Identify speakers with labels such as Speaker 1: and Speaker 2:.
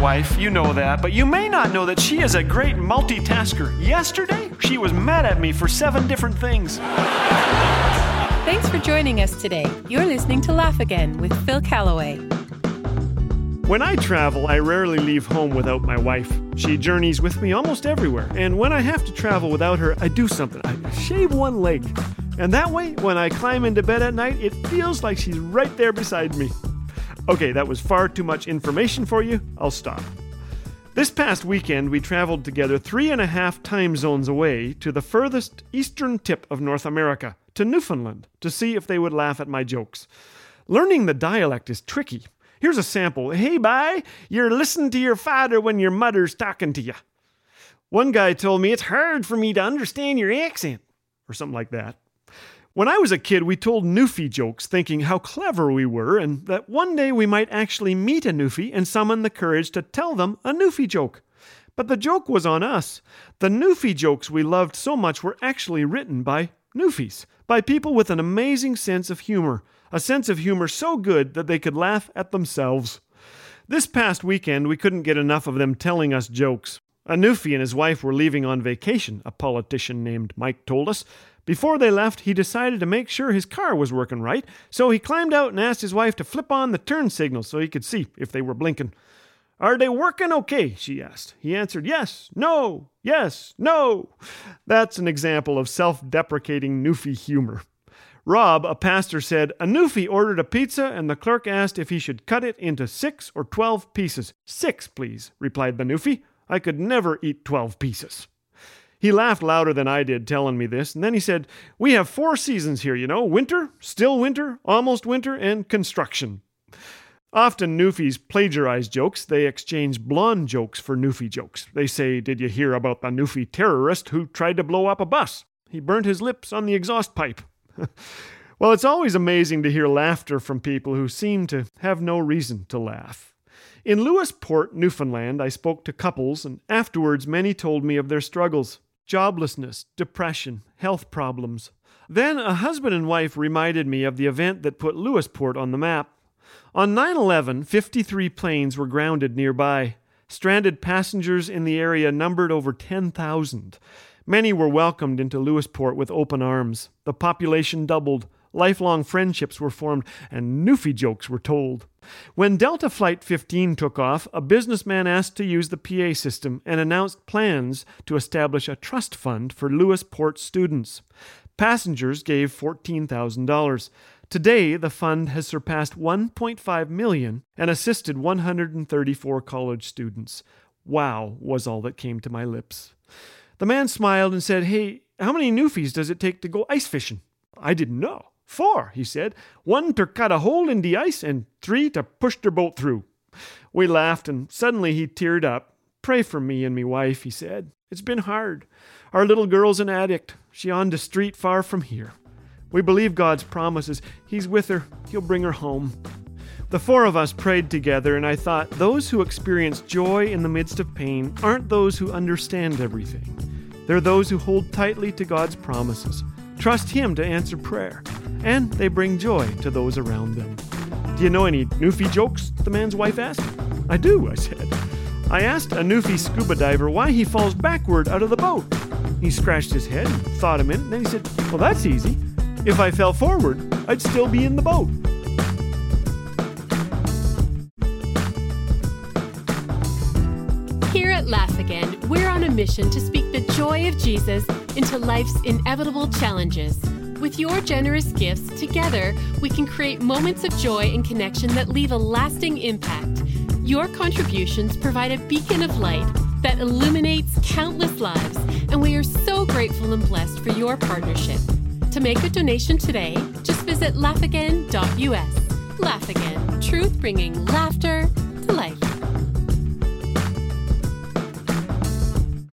Speaker 1: wife, you know that, but you may not know that she is a great multitasker. Yesterday, she was mad at me for seven different things.
Speaker 2: Thanks for joining us today. You're listening to Laugh Again with Phil Callaway.
Speaker 1: When I travel, I rarely leave home without my wife. She journeys with me almost everywhere, and when I have to travel without her, I do something. I shave one leg. And that way, when I climb into bed at night, it feels like she's right there beside me. Okay, that was far too much information for you. I'll stop. This past weekend, we traveled together three and a half time zones away to the furthest eastern tip of North America, to Newfoundland, to see if they would laugh at my jokes. Learning the dialect is tricky. Here's a sample. Hey, bye, you're listening to your father when your mother's talking to you. One guy told me it's hard for me to understand your accent, or something like that. When I was a kid, we told Newfie jokes, thinking how clever we were, and that one day we might actually meet a Newfie and summon the courage to tell them a Newfie joke. But the joke was on us. The Newfie jokes we loved so much were actually written by Newfies, by people with an amazing sense of humor, a sense of humor so good that they could laugh at themselves. This past weekend, we couldn't get enough of them telling us jokes. A Newfie and his wife were leaving on vacation, a politician named Mike told us. Before they left, he decided to make sure his car was working right, so he climbed out and asked his wife to flip on the turn signal so he could see if they were blinking. Are they working okay? she asked. He answered, Yes, no, yes, no. That's an example of self deprecating Newfie humor. Rob, a pastor, said, A Newfie ordered a pizza and the clerk asked if he should cut it into six or twelve pieces. Six, please, replied the Newfie. I could never eat twelve pieces. He laughed louder than I did, telling me this, and then he said, We have four seasons here, you know winter, still winter, almost winter, and construction. Often Newfies plagiarize jokes. They exchange blonde jokes for Newfie jokes. They say, Did you hear about the Newfie terrorist who tried to blow up a bus? He burnt his lips on the exhaust pipe. well, it's always amazing to hear laughter from people who seem to have no reason to laugh. In Lewisporte, Newfoundland, I spoke to couples, and afterwards many told me of their struggles joblessness, depression, health problems. Then a husband and wife reminded me of the event that put Lewisporte on the map. On 9 11, 53 planes were grounded nearby. Stranded passengers in the area numbered over 10,000. Many were welcomed into Lewisporte with open arms. The population doubled. Lifelong friendships were formed, and Newfie jokes were told. When Delta Flight 15 took off, a businessman asked to use the PA system and announced plans to establish a trust fund for Lewisporte students. Passengers gave $14,000. Today, the fund has surpassed 1.5 million and assisted 134 college students. Wow, was all that came to my lips. The man smiled and said, Hey, how many Newfies does it take to go ice fishing? I didn't know. Four, he said. One to cut a hole in the ice, and three to push their boat through. We laughed, and suddenly he teared up. Pray for me and me wife, he said. It's been hard. Our little girl's an addict. She on the street far from here. We believe God's promises. He's with her. He'll bring her home. The four of us prayed together, and I thought those who experience joy in the midst of pain aren't those who understand everything. They're those who hold tightly to God's promises, trust Him to answer prayer, and they bring joy to those around them. Do you know any Newfie jokes? The man's wife asked. I do, I said. I asked a Newfie scuba diver why he falls backward out of the boat. He scratched his head, thought a minute, then he said, Well, that's easy. If I fell forward, I'd still be in the boat.
Speaker 2: Here at Laugh Again, we're on a mission to speak the joy of Jesus into life's inevitable challenges. With your generous gifts, together, we can create moments of joy and connection that leave a lasting impact. Your contributions provide a beacon of light that illuminates countless lives, and we are so grateful and blessed for your partnership. To make a donation today, just visit laughagain.us. Laugh Again, truth bringing laughter to life.